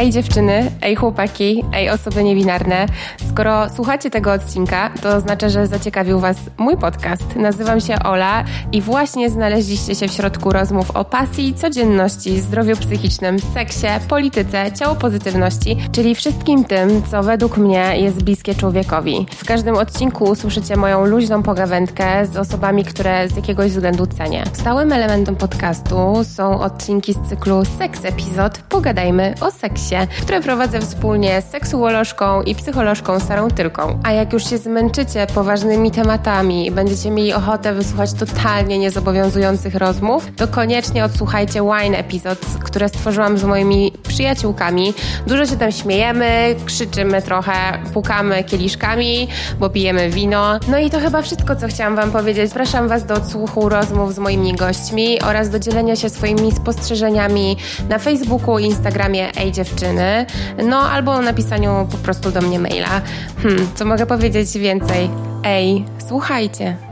Ej dziewczyny, ej chłopaki, ej osoby niebinarne. Skoro słuchacie tego odcinka, to oznacza, że zaciekawił Was mój podcast. Nazywam się Ola i właśnie znaleźliście się w środku rozmów o pasji, codzienności, zdrowiu psychicznym, seksie, polityce, ciało pozytywności, czyli wszystkim tym, co według mnie jest bliskie człowiekowi. W każdym odcinku usłyszycie moją luźną pogawędkę z osobami, które z jakiegoś względu cenię. Stałym elementem podcastu są odcinki z cyklu Seks Epizod Pogadajmy o seksie, które prowadzę wspólnie z seksuolożką i psycholożką Sarą Tylką. A jak już się zmęczycie poważnymi tematami i będziecie mieli ochotę wysłuchać totalnie niezobowiązujących rozmów, to koniecznie odsłuchajcie Wine Episodes, które stworzyłam z moimi przyjaciółkami. Dużo się tam śmiejemy, krzyczymy trochę, pukamy kieliszkami, bo pijemy wino. No i to chyba wszystko, co chciałam Wam powiedzieć. Zapraszam Was do odsłuchu rozmów z moimi gośćmi oraz do dzielenia się swoimi spostrzeżeniami na Facebooku i Instagramie Ej Dziewczyny, no albo napisaniu po prostu do mnie maila. Hmm, co mogę powiedzieć więcej? Ej, słuchajcie.